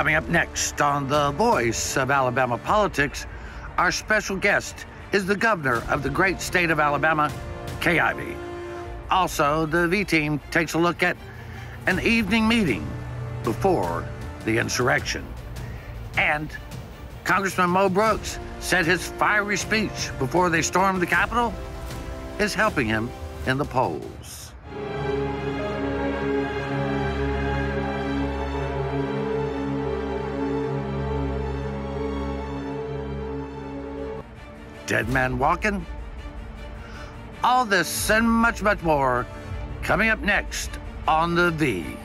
Coming up next on The Voice of Alabama Politics, our special guest is the governor of the great state of Alabama, Kay Ivey. Also, the V team takes a look at an evening meeting before the insurrection. And Congressman Mo Brooks said his fiery speech before they stormed the Capitol is helping him in the polls. Dead Man Walking? All this and much, much more coming up next on The V.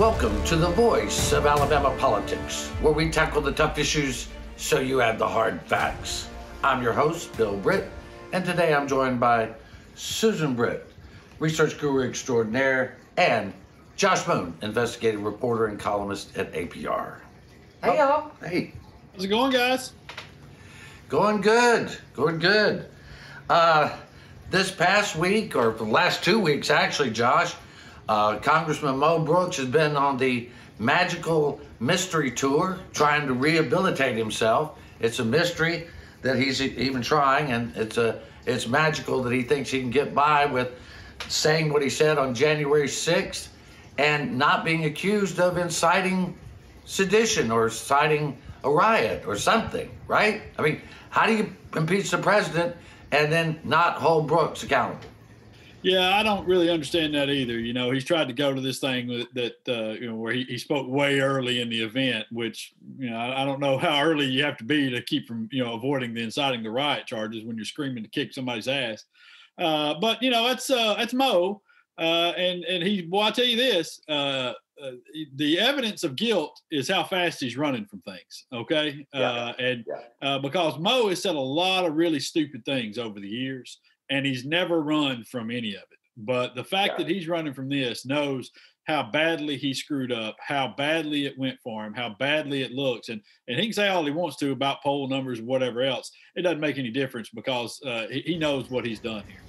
Welcome to the voice of Alabama politics, where we tackle the tough issues so you have the hard facts. I'm your host, Bill Britt, and today I'm joined by Susan Britt, research guru extraordinaire, and Josh Moon, investigative reporter and columnist at APR. Hey, y'all. Hey, How's it going, guys? going good, going good. Uh, this past week, or the last two weeks actually, Josh, uh, Congressman Mo Brooks has been on the magical mystery tour trying to rehabilitate himself. It's a mystery that he's even trying, and it's a it's magical that he thinks he can get by with saying what he said on January 6th and not being accused of inciting sedition or inciting a riot or something, right? I mean, how do you impeach the president and then not hold Brooks accountable? Yeah, I don't really understand that either. You know, he's tried to go to this thing that, that uh, you know, where he, he spoke way early in the event, which, you know, I, I don't know how early you have to be to keep from, you know, avoiding the inciting the riot charges when you're screaming to kick somebody's ass. Uh, but, you know, that's, uh, that's Mo. Uh, and, and he, well, I'll tell you this, uh, uh, the evidence of guilt is how fast he's running from things. Okay. Uh, and uh, because Mo has said a lot of really stupid things over the years, and he's never run from any of it. But the fact that he's running from this knows how badly he screwed up, how badly it went for him, how badly it looks, and and he can say all he wants to about poll numbers and whatever else. It doesn't make any difference because uh, he, he knows what he's done here.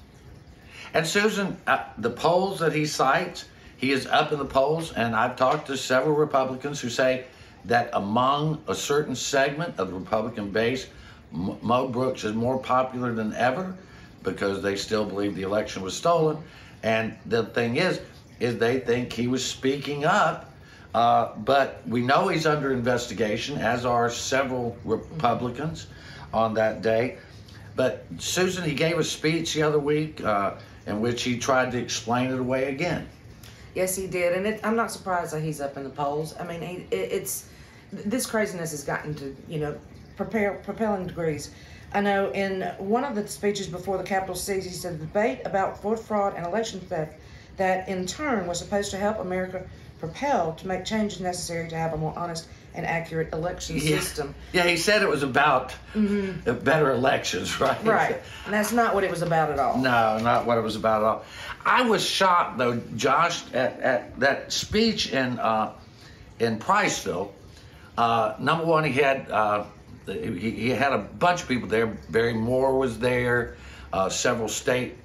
And Susan, uh, the polls that he cites, he is up in the polls, and I've talked to several Republicans who say that among a certain segment of the Republican base, M- Mo Brooks is more popular than ever because they still believe the election was stolen. And the thing is, is they think he was speaking up. Uh, but we know he's under investigation, as are several Republicans on that day. But Susan, he gave a speech the other week uh, in which he tried to explain it away again. Yes, he did, and it, I'm not surprised that he's up in the polls. I mean, he, it, it's this craziness has gotten to you know prepare, propelling degrees. I know in one of the speeches before the Capitol seized, he said the debate about vote fraud and election theft that in turn was supposed to help America propel to make changes necessary to have a more honest and accurate election system. Yeah, he said it was about uh, better elections, right? Right, and that's not what it was about at all. No, not what it was about at all. I was shocked though, Josh, at, at that speech in uh, in Priceville. Uh, number one, he had uh, he, he had a bunch of people there. Barry Moore was there. Uh, several state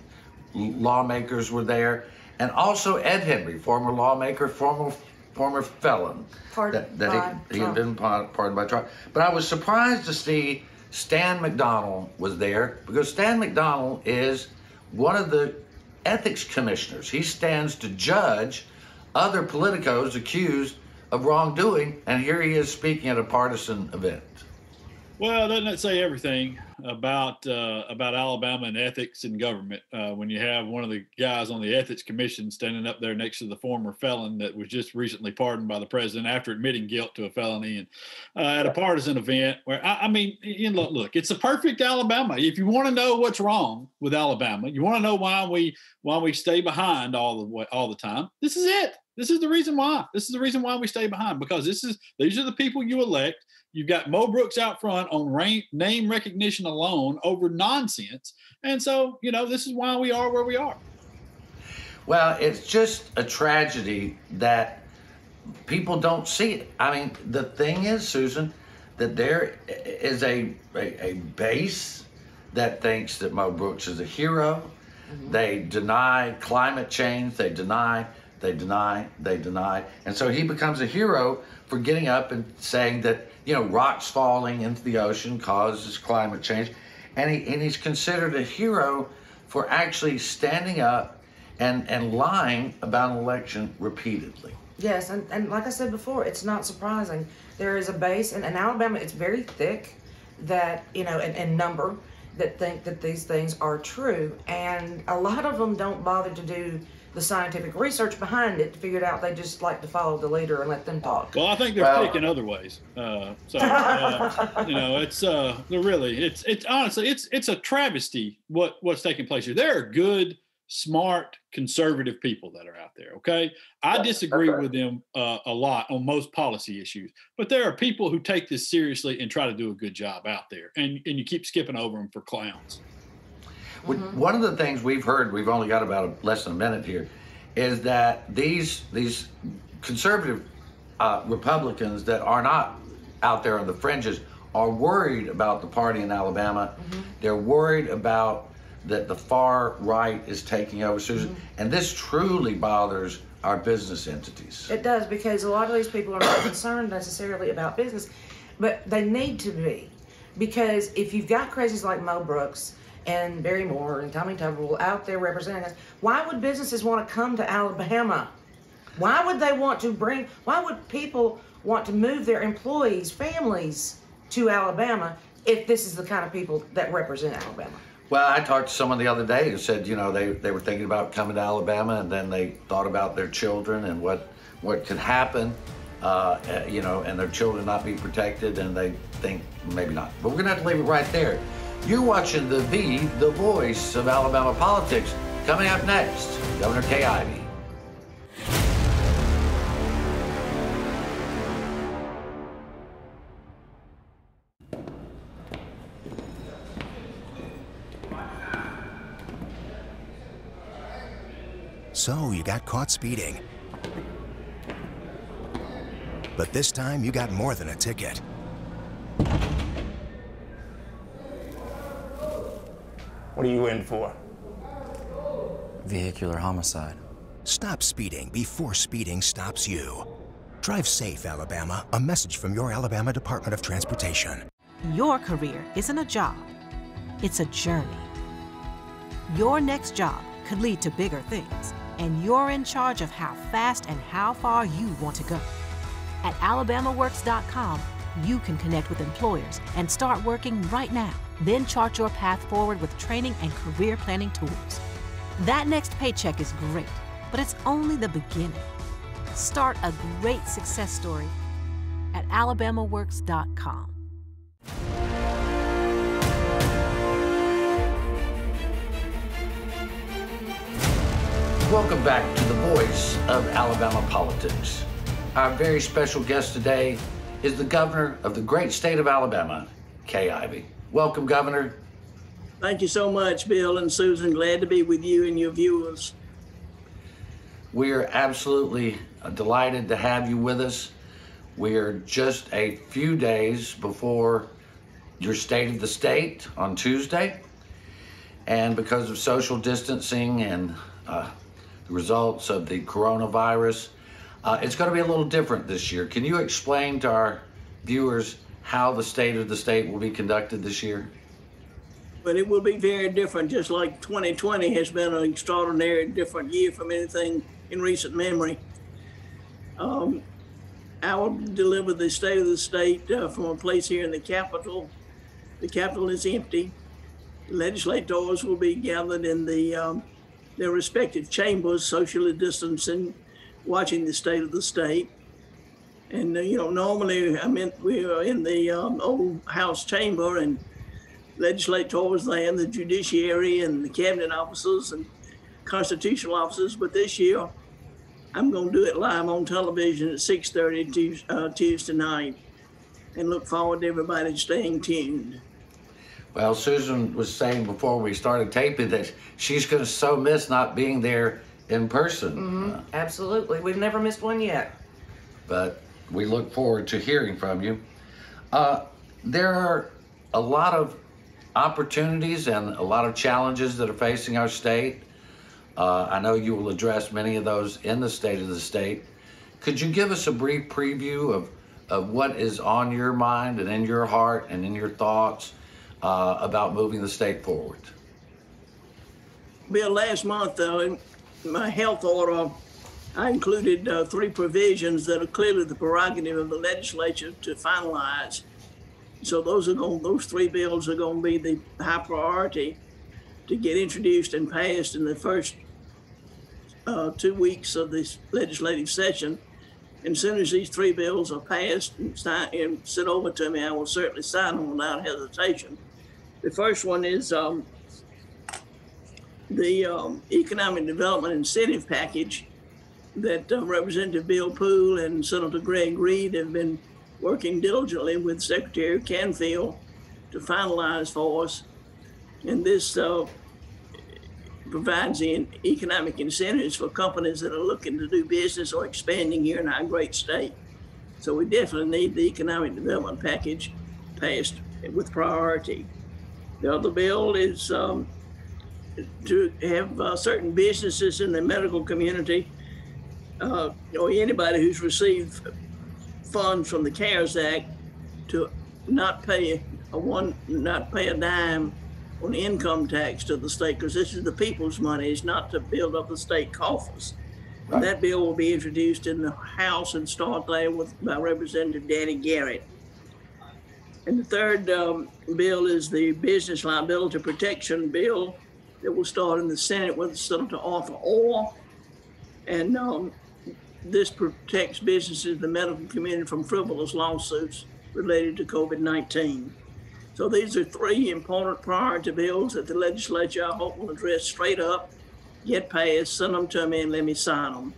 lawmakers were there, and also Ed Henry, former lawmaker, former former felon. That, by he, he had been par- pardoned by Trump. But I was surprised to see Stan McDonald was there because Stan McDonald is one of the ethics commissioners. He stands to judge other politicos accused of wrongdoing, and here he is speaking at a partisan event. Well, doesn't that say everything about uh, about Alabama and ethics and government uh, when you have one of the guys on the ethics commission standing up there next to the former felon that was just recently pardoned by the president after admitting guilt to a felony and uh, at a partisan event where I, I mean, you know, look, it's a perfect Alabama. If you want to know what's wrong with Alabama, you want to know why we why we stay behind all the way, all the time. This is it. This is the reason why. This is the reason why we stay behind because this is these are the people you elect. You've got Mo Brooks out front on rain, name recognition alone over nonsense, and so you know this is why we are where we are. Well, it's just a tragedy that people don't see it. I mean, the thing is, Susan, that there is a a, a base that thinks that Mo Brooks is a hero. Mm-hmm. They deny climate change. They deny. They deny. They deny. And so he becomes a hero for getting up and saying that you know rocks falling into the ocean causes climate change, and he and he's considered a hero for actually standing up and and lying about an election repeatedly. Yes, and, and like I said before, it's not surprising. There is a base in, in Alabama, it's very thick that, you know, in, in number that think that these things are true. And a lot of them don't bother to do the scientific research behind it to figure it out. They just like to follow the leader and let them talk. Well, I think they're well, picking other ways. Uh, so uh, you know, it's uh, they're really it's it's honestly it's it's a travesty what what's taking place here. There are good smart conservative people that are out there okay i disagree with them uh, a lot on most policy issues but there are people who take this seriously and try to do a good job out there and, and you keep skipping over them for clowns mm-hmm. one of the things we've heard we've only got about a, less than a minute here is that these these conservative uh, republicans that are not out there on the fringes are worried about the party in alabama mm-hmm. they're worried about that the far right is taking over, Susan. Mm-hmm. And this truly bothers our business entities. It does because a lot of these people are not concerned necessarily about business, but they need to be. Because if you've got crazies like Mo Brooks and Barry Moore and Tommy Tuberville out there representing us, why would businesses want to come to Alabama? Why would they want to bring, why would people want to move their employees, families to Alabama if this is the kind of people that represent Alabama? Well, I talked to someone the other day who said, you know, they, they were thinking about coming to Alabama and then they thought about their children and what what could happen, uh, eh, you know, and their children not be protected and they think maybe not. But we're going to have to leave it right there. You're watching the V, the voice of Alabama politics. Coming up next, Governor Kay Ivey. So you got caught speeding. But this time you got more than a ticket. What are you in for? Vehicular homicide. Stop speeding before speeding stops you. Drive safe, Alabama. A message from your Alabama Department of Transportation. Your career isn't a job, it's a journey. Your next job could lead to bigger things and you're in charge of how fast and how far you want to go. At alabamaworks.com, you can connect with employers and start working right now. Then chart your path forward with training and career planning tools. That next paycheck is great, but it's only the beginning. Start a great success story at alabamaworks.com. Welcome back to the voice of Alabama politics. Our very special guest today is the governor of the great state of Alabama, Kay Ivey. Welcome, Governor. Thank you so much, Bill and Susan. Glad to be with you and your viewers. We are absolutely delighted to have you with us. We are just a few days before your State of the State on Tuesday. And because of social distancing and uh, the results of the coronavirus. Uh, it's going to be a little different this year. Can you explain to our viewers how the State of the State will be conducted this year? But it will be very different, just like 2020 has been an extraordinary different year from anything in recent memory. Um, I will deliver the State of the State uh, from a place here in the Capitol. The Capitol is empty. Legislators will be gathered in the um, their respective chambers, socially distancing, watching the state of the state. And, uh, you know, normally I mean, we are in the um, old House chamber and legislators there and the judiciary and the cabinet officers and constitutional officers. But this year, I'm going to do it live on television at 6:30 Tues- uh, Tuesday night, and look forward to everybody staying tuned. Well, Susan was saying before we started taping that she's going to so miss not being there in person. Uh, Absolutely. We've never missed one yet. but we look forward to hearing from you. Uh, there are a lot of opportunities and a lot of challenges that are facing our state. Uh, I know you will address many of those in the State of the State. Could you give us a brief preview of, of what is on your mind and in your heart and in your thoughts uh, about moving the state forward? Bill, last month, in my health order, I included uh, three provisions that are clearly the prerogative of the legislature to finalize. So those are going, those three bills are going to be the high priority to get introduced and passed in the first uh, two weeks of this legislative session. And as soon as these three bills are passed and, sign, and sent over to me, I will certainly sign them without hesitation. The first one is um, the um, economic development incentive package that uh, Representative Bill Poole and Senator Greg Reed have been working diligently with Secretary Canfield to finalize for us. And this uh, provides economic incentives for companies that are looking to do business or expanding here in our great state. So we definitely need the economic development package passed with priority. The other bill is um, to have uh, certain businesses in the medical community uh, or anybody who's received funds from the CARES Act to not pay a one, not pay a dime on income tax to the state because this is the people's money. It's not to build up the state coffers. Right. That bill will be introduced in the House and start there with by Representative Danny Garrett. And the third um, bill is the business liability protection bill that will start in the Senate with Senator Arthur Orr. And um, this protects businesses in the medical community from frivolous lawsuits related to COVID 19. So these are three important priority bills that the legislature, I hope, will address straight up, get passed, send them to me, and let me sign them.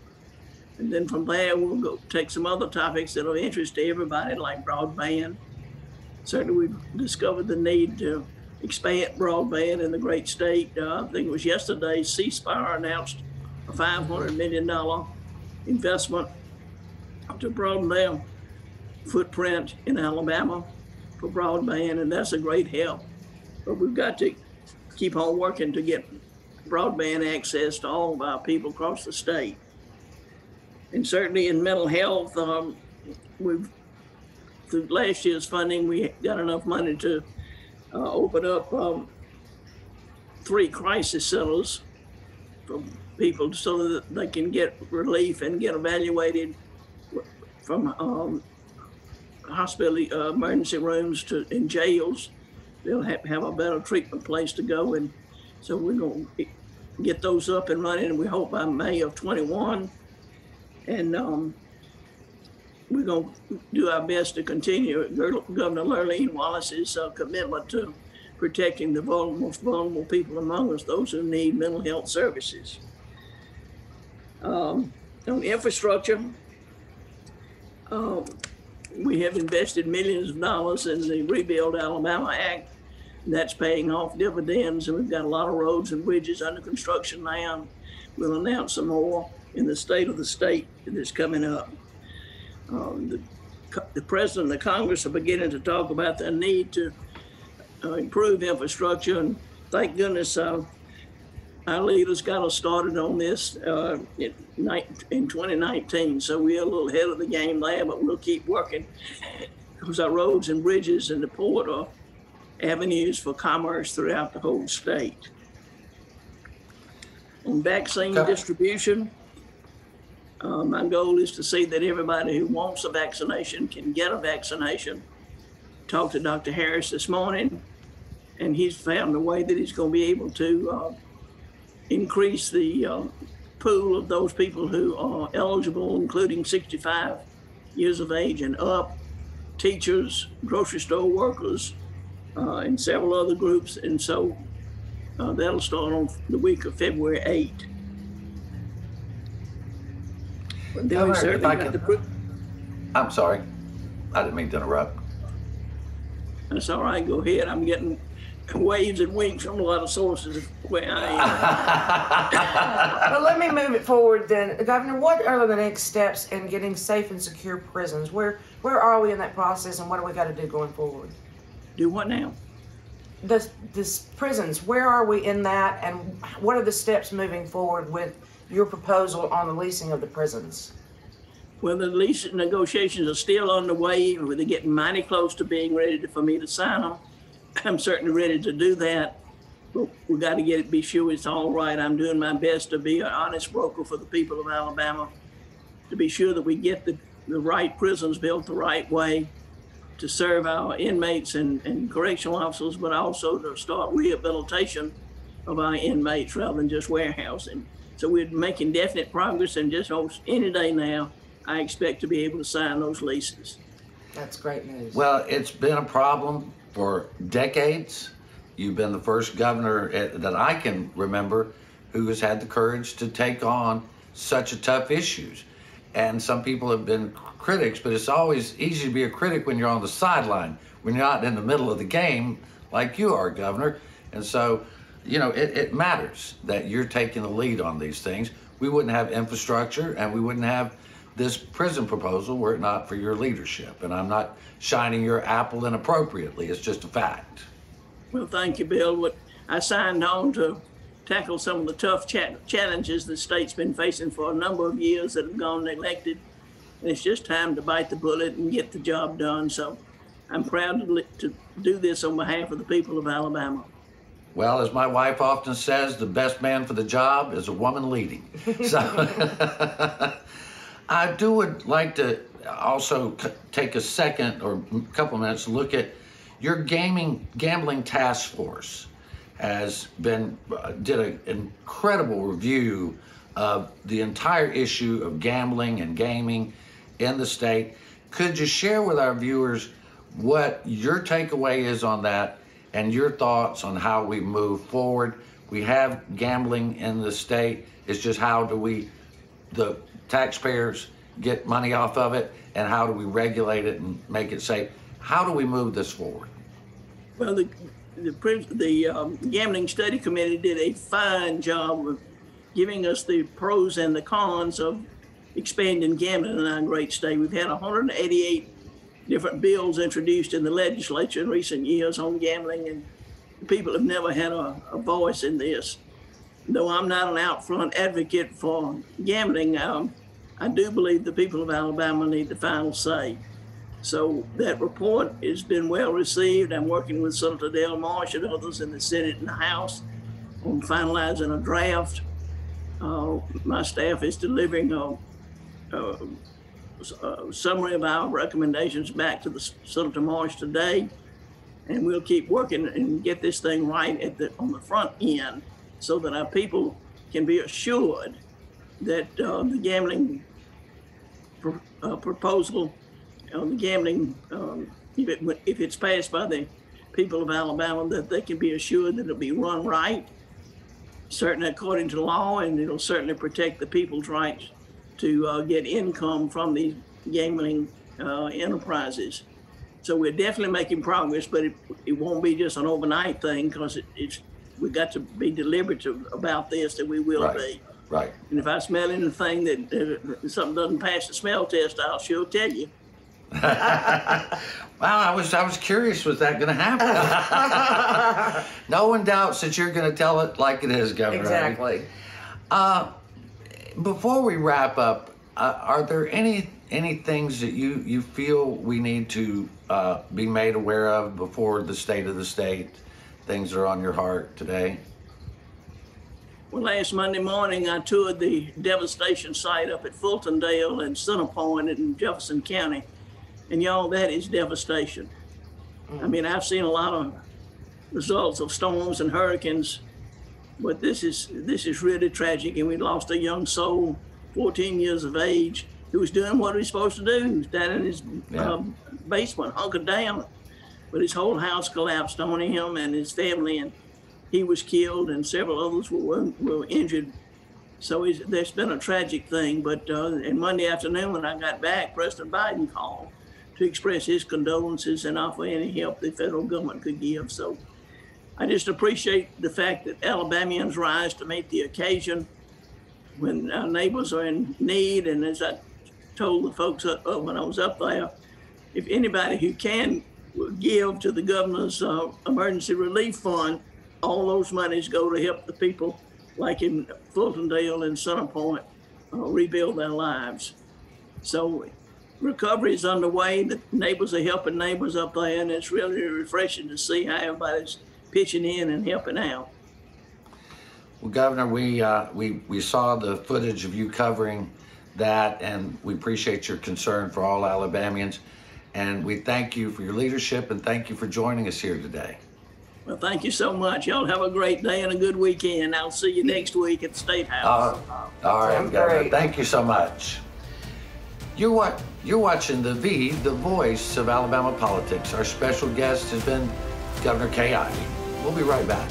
And then from there, we'll go take some other topics that are of interest to everybody, like broadband. Certainly, we've discovered the need to expand broadband in the great state. Uh, I think it was yesterday, C Spire announced a $500 million investment to broaden their footprint in Alabama for broadband, and that's a great help. But we've got to keep on working to get broadband access to all of our people across the state. And certainly in mental health, um, we've through last year's funding, we got enough money to uh, open up um, three crisis centers for people so that they can get relief and get evaluated from um, hospital uh, emergency rooms to in jails. They'll have, have a better treatment place to go, and so we're going to get those up and running. And we hope by May of 21, and um, we're going to do our best to continue Governor Lurleen Wallace's uh, commitment to protecting the most vulnerable people among us, those who need mental health services. Um, on infrastructure, um, we have invested millions of dollars in the Rebuild Alabama Act. That's paying off dividends, and we've got a lot of roads and bridges under construction now. We'll announce some more in the state of the state that's coming up. Um, the, the president and the Congress are beginning to talk about the need to uh, improve infrastructure, and thank goodness uh, our leaders got us started on this uh, in, in 2019. So we're a little ahead of the game there, but we'll keep working because our roads and bridges and the port are avenues for commerce throughout the whole state. On vaccine Okay. distribution, uh, my goal is to see that everybody who wants a vaccination can get a vaccination. Talked to Dr. Harris this morning, and he's found a way that he's going to be able to uh, increase the uh, pool of those people who are eligible, including 65 years of age and up, teachers, grocery store workers, uh, and several other groups. And so uh, that'll start on the week of February 8. Then Governor, if certainly I got could- the, pri- I'm sorry. I didn't mean to interrupt. that's all right, go ahead. I'm getting waves and winks from a lot of sources where I am. Well, let me move it forward then. Governor, what are the next steps in getting safe and secure prisons? Where where are we in that process and what do we got to do going forward? Do what now? This, this prisons, where are we in that and what are the steps moving forward with your proposal on the leasing of the prisons? Well, the lease negotiations are still underway. They're getting mighty close to being ready for me to sign them. I'm certainly ready to do that. But we got to get it, be sure it's all right. I'm doing my best to be an honest broker for the people of Alabama, to be sure that we get the, the right prisons built the right way to serve our inmates and, and correctional officers, but also to start rehabilitation of our inmates rather than just warehousing. So we're making definite progress, and just almost any day now, I expect to be able to sign those leases. That's great news. Well, it's been a problem for decades. You've been the first governor eh, that I can remember who has had the courage to take on such a tough issues. And some people have been critics, but it's always easy to be a critic when you're on the sideline, when you're not in the middle of the game like you are, Governor. And so, you know, it, it matters that you're taking the lead on these things. We wouldn't have infrastructure and we wouldn't have this prison proposal were it not for your leadership. And I'm not shining your apple inappropriately, it's just a fact. Well, thank you, Bill. What I signed on to tackle some of the tough cha- challenges the state's been facing for a number of years that have gone neglected. And it's just time to bite the bullet and get the job done. So I'm proud to, to do this on behalf of the people of Alabama. Well, as my wife often says, the best man for the job is a woman leading. So I do would like to also c- take a second or a couple minutes to look at your gaming gambling task force has been uh, did an incredible review of the entire issue of gambling and gaming in the state. Could you share with our viewers what your takeaway is on that and your thoughts on how we move forward? We have gambling in the state. It's just how do we, the taxpayers, get money off of it and how do we regulate it and make it safe? How do we move this forward? Well, the the, the um, gambling study committee did a fine job of giving us the pros and the cons of expanding gambling in our great state. We've had 188 different bills introduced in the legislature in recent years on gambling, and people have never had a, a voice in this. Though I'm not an out front advocate for gambling, um, I do believe the people of Alabama need the final say. So that report has been well received. I'm working with Senator Del Marsh and others in the Senate and the House on finalizing a draft. Uh, my staff is delivering a, a, a summary of our recommendations back to the Senator Marsh today, and we'll keep working and get this thing right at the on the front end, so that our people can be assured that uh, the gambling pr- uh, proposal on the gambling, um, if, it, if it's passed by the people of Alabama, that they can be assured that it'll be run right, certainly according to law, and it'll certainly protect the people's rights to uh, get income from these gambling uh, enterprises. So we're definitely making progress, but it, it won't be just an overnight thing because it, it's we got to be deliberative about this, that we will Right. be. Right. And if I smell anything that uh, something doesn't pass the smell test, I'll sure tell you. Well, I was I was curious, was that going to happen? no one doubts that you're going to tell it like it is, Governor. exactly. Uh, before we wrap up, uh, are there any any things that you you feel we need to uh, be made aware of before the state of the state? Things that are on your heart today. Well, last Monday morning, I toured the devastation site up at Fultondale and Center Point in Jefferson County. And y'all, that is devastation. I mean, I've seen a lot of results of storms and hurricanes, but this is this is really tragic. And we lost a young soul, 14 years of age, who was doing what he was supposed to do. He was down in his Yeah. um, basement, hunkered down, but his whole house collapsed on him and his family, and he was killed, and several others were were injured So there's been a tragic thing. But uh, and Monday afternoon when I got back, President Biden called to express his condolences and offer any help the federal government could give. So I just appreciate the fact that Alabamians rise to meet the occasion when our neighbors are in need. And as I told the folks uh, when I was up there, if anybody who can give to the governor's uh, emergency relief fund, all those monies go to help the people like in Fultondale and Center Point uh, rebuild their lives. So recovery is underway. The neighbors are helping neighbors up there, and it's really refreshing to see how everybody's pitching in and helping out. Well, Governor, we uh, we we saw the footage of you covering that, and we appreciate your concern for all Alabamians, and we thank you for your leadership and thank you for joining us here today. Well, thank you so much. Y'all have a great day and a good weekend. I'll see you next week at the State House. Uh, all right, Sounds Governor. great. Thank you so much. You're what you're watching the V, the voice of Alabama politics. Our special guest has been Governor Kay Ivey. We'll be right back.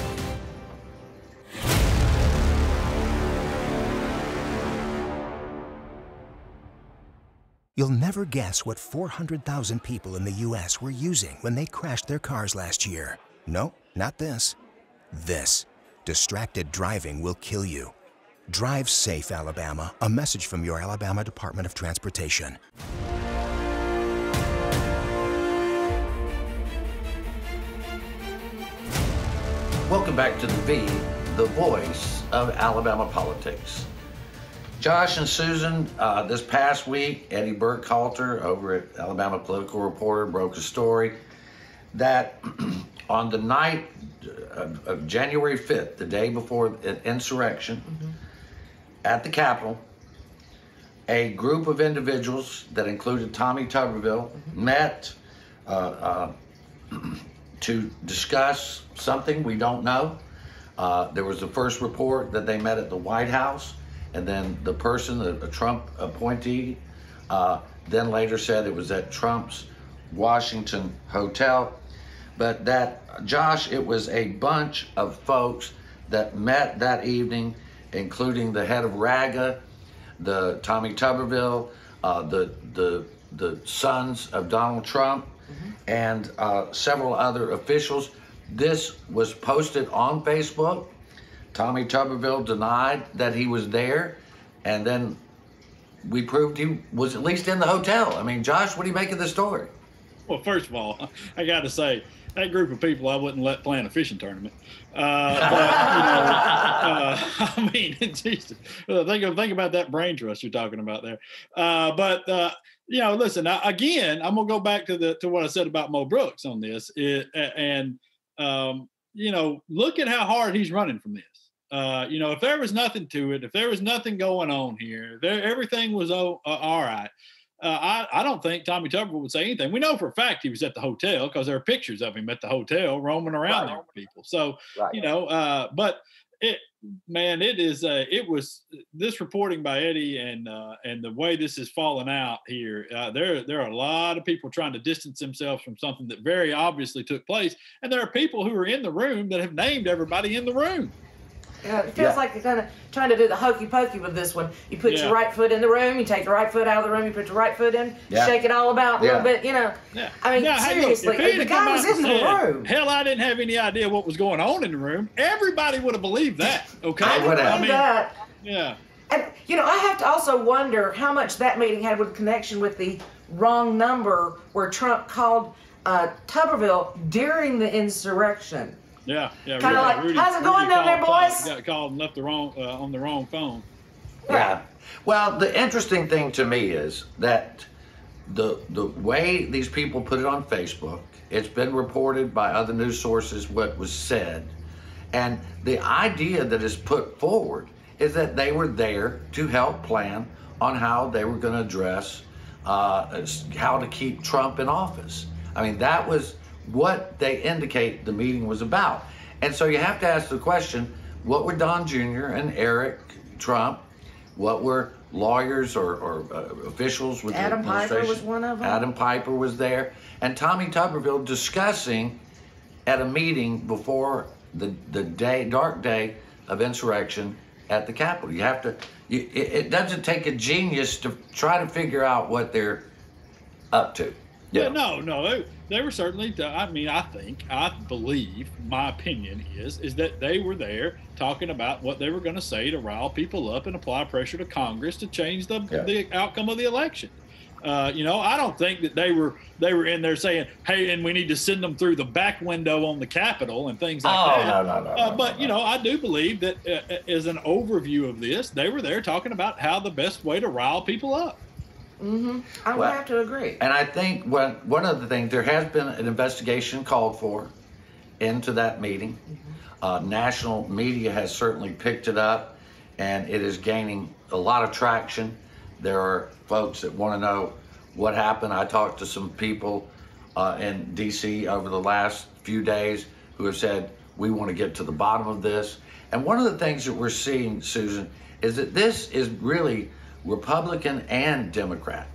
You'll never guess what 400,000 people in the U.S. were using when they crashed their cars last year. No, not this. This. Distracted driving will kill you. Drive safe, Alabama. A message from your Alabama Department of Transportation. Welcome back to the V, the voice of Alabama politics. Josh and Susan, uh, this past week, Eddie Burkhalter over at Alabama Political Reporter broke a story that on the night of, of January 5th, the day before the insurrection, at the Capitol, a group of individuals that included Tommy Tuberville met uh, uh, to discuss something we don't know. Uh, there was the first report that they met at the White House, and then the person, the, the Trump appointee, uh, then later said it was at Trump's Washington hotel. But that, Josh, it was a bunch of folks that met that evening, including the head of RAGA, the Tommy Tuberville, uh, the the the sons of Donald Trump, and uh, several other officials. This was posted on Facebook. Tommy Tuberville denied that he was there, and then we proved he was at least in the hotel. I mean, Josh, what do you make of the story? Well, first of all, I got to say that group of people I wouldn't let play in a fishing tournament. Uh, but you know, uh, I mean, uh, think think about that brain trust you're talking about there. Uh, but uh, you know, listen I, again. I'm gonna go back to the to what I said about Mo Brooks on this, it, and um, you know, look at how hard he's running from this. Uh, you know, if there was nothing to it, if there was nothing going on here, there everything was oh, uh, all right. Uh, I, I don't think Tommy Tuberville would say anything. We know for a fact he was at the hotel because there are pictures of him at the hotel roaming around Right. there with people. So, Right. you know, uh, but it, man, it is, uh, it was this reporting by Eddie and, uh, and the way this is falling out here. Uh, there, there are a lot of people trying to distance themselves from something that very obviously took place. And there are people who are in the room that have named everybody in the room. Yeah, it feels Yeah. like you're kind of trying to do the hokey pokey with this one. You put Yeah. your right foot in the room, you take the right foot out of the room, you put your right foot in, Yeah. shake it all about a Yeah. little bit, you know. Yeah. I mean, Now, hey, look, seriously, if he the guy was out and in the room. Hell, I didn't have any idea what was going on in the room. Everybody would have believed that. Okay. I would have. I mean, that. yeah. And you know, I have to also wonder how much that meeting had with connection with the wrong number where Trump called uh, Tuberville during the insurrection. Yeah, yeah. Kinda like, "How's it going down there, called- boys?" Got called and left the wrong uh, on the wrong phone. Yeah. Well, the interesting thing to me is that the the way these people put it on Facebook, it's been reported by other news sources what was said, and the idea that is put forward is that they were there to help plan on how they were going to address uh, how to keep Trump in office. I mean, that was what they indicate the meeting was about. And so you have to ask the question what were Don Jr. and Eric Trump, what were lawyers or, or uh, officials with. Adam the Piper was one of 'em. Adam Piper was there, and Tommy Tuberville discussing at a meeting before the, the day, dark day of insurrection at the Capitol. You have to. You, it, it doesn't take a genius to try to figure out what they're up to. Yeah, no, no, they, they were certainly. I mean, I think, I believe, my opinion is, is that they were there talking about what they were going to say to rile people up and apply pressure to Congress to change the Yeah. the outcome of the election. Uh, you know, I don't think that they were they were in there saying, "Hey, and we need to send them through the back window on the Capitol and things like Oh, that." no, no, no, Uh, no, but you know, I do believe that uh, as an overview of this, they were there talking about how the best way to rile people up. Mm-hmm. I would Well, have to agree. And I think one one of the things there has been an investigation called for into that meeting. Uh, national media has certainly picked it up, and it is gaining a lot of traction. There are folks that want to know what happened. I talked to some people uh, in D.C. over the last few days who have said we want to get to the bottom of this. And one of the things that we're seeing, Susan, is that this is really Republican and Democrat.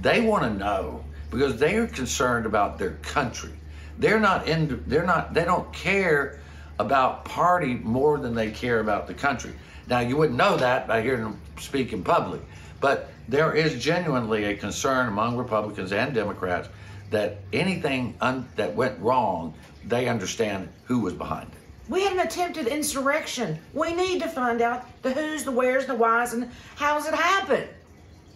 They want to know because they are concerned about their country. They're not in. They're not. They don't care about party more than they care about the country. Now you wouldn't know that by hearing them speak in public, but there is genuinely a concern among Republicans and Democrats that anything un- that went wrong, they understand who was behind it. We had an attempted insurrection. We need to find out the who's, the where's, the why's, and how's it happen.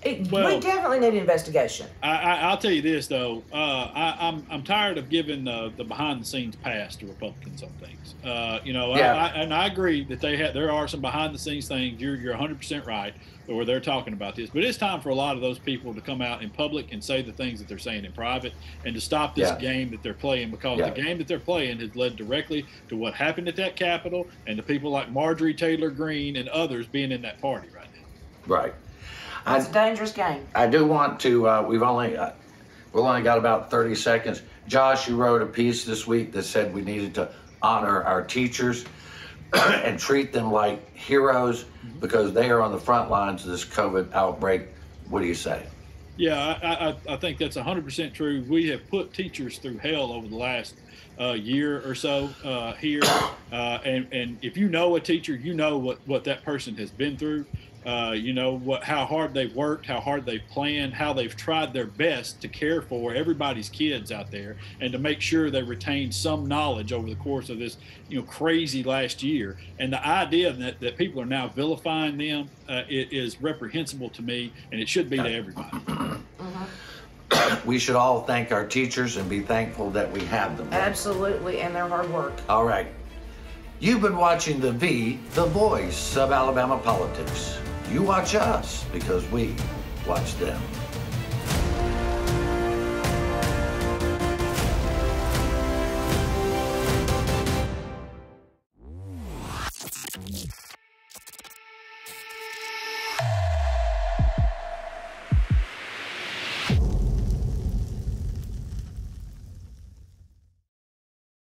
It, we definitely need an investigation. I, I, I'll tell you this though, uh, I, I'm I'm tired of giving uh, the behind the scenes pass to Republicans on things. Uh, you know, Yeah. I, I, and I agree that they have there are some behind the scenes things. You're you're 100 percent right where they're talking about this, but it's time for a lot of those people to come out in public and say the things that they're saying in private, and to stop this Yeah. game that they're playing because Yeah. the game that they're playing has led directly to what happened at that Capitol and to people like Marjorie Taylor Greene and others being in that party right now. Right. I, It's a dangerous game. I do want to. Uh, we've only uh, we've only got about thirty seconds. Josh, you wrote a piece this week that said we needed to honor our teachers and treat them like heroes because they are on the front lines of this COVID outbreak. What do you say? Yeah, I, I, I think that's 100% true. We have put teachers through hell over the last uh, year or so uh, here. Uh, and, and if you know a teacher, you know what, what that person has been through. Uh, you know what how hard they've worked, how hard they've planned, how they've tried their best to care for everybody's kids out there, and to make sure they retain some knowledge over the course of this, you know, crazy last year. And the idea that, that people are now vilifying them uh, i- is reprehensible to me, and it should be to everybody. We should all thank our teachers and be thankful that we have them. Absolutely, and their hard work. All right. You've been watching the V, the voice of Alabama politics. You watch us because we watch them.